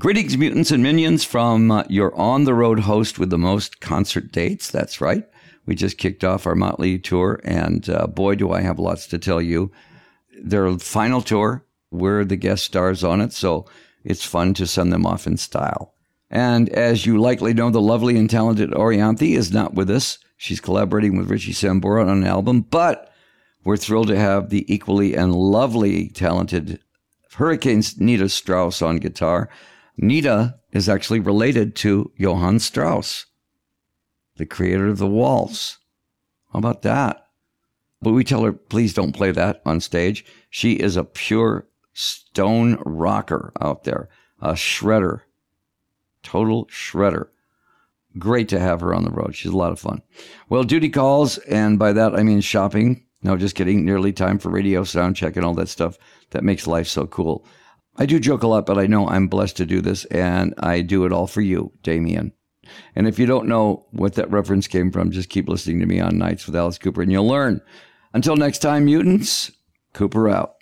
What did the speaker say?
Greetings, mutants and minions, from uh, your on the road host with the most concert dates. That's right. We just kicked off our Motley tour, and uh, boy, do I have lots to tell you. Their final tour, we're the guest stars on it, so it's fun to send them off in style. And as you likely know, the lovely and talented Orianthi is not with us. She's collaborating with Richie Sambora on an album, but we're thrilled to have the equally and lovely talented Hurricanes Nita Strauss on guitar. Nita is actually related to Johann Strauss, the creator of the waltz. How about that? But we tell her, please don't play that on stage. She is a pure stone rocker out there, a shredder, total shredder. Great to have her on the road. She's a lot of fun. Well, duty calls, and by that I mean shopping. No, just kidding. Nearly time for radio sound check and all that stuff that makes life so cool. I do joke a lot, but I know I'm blessed to do this, and I do it all for you, Damien. And if you don't know what that reference came from, just keep listening to me on Nights with Alice Cooper, and you'll learn. Until next time, mutants, Cooper out.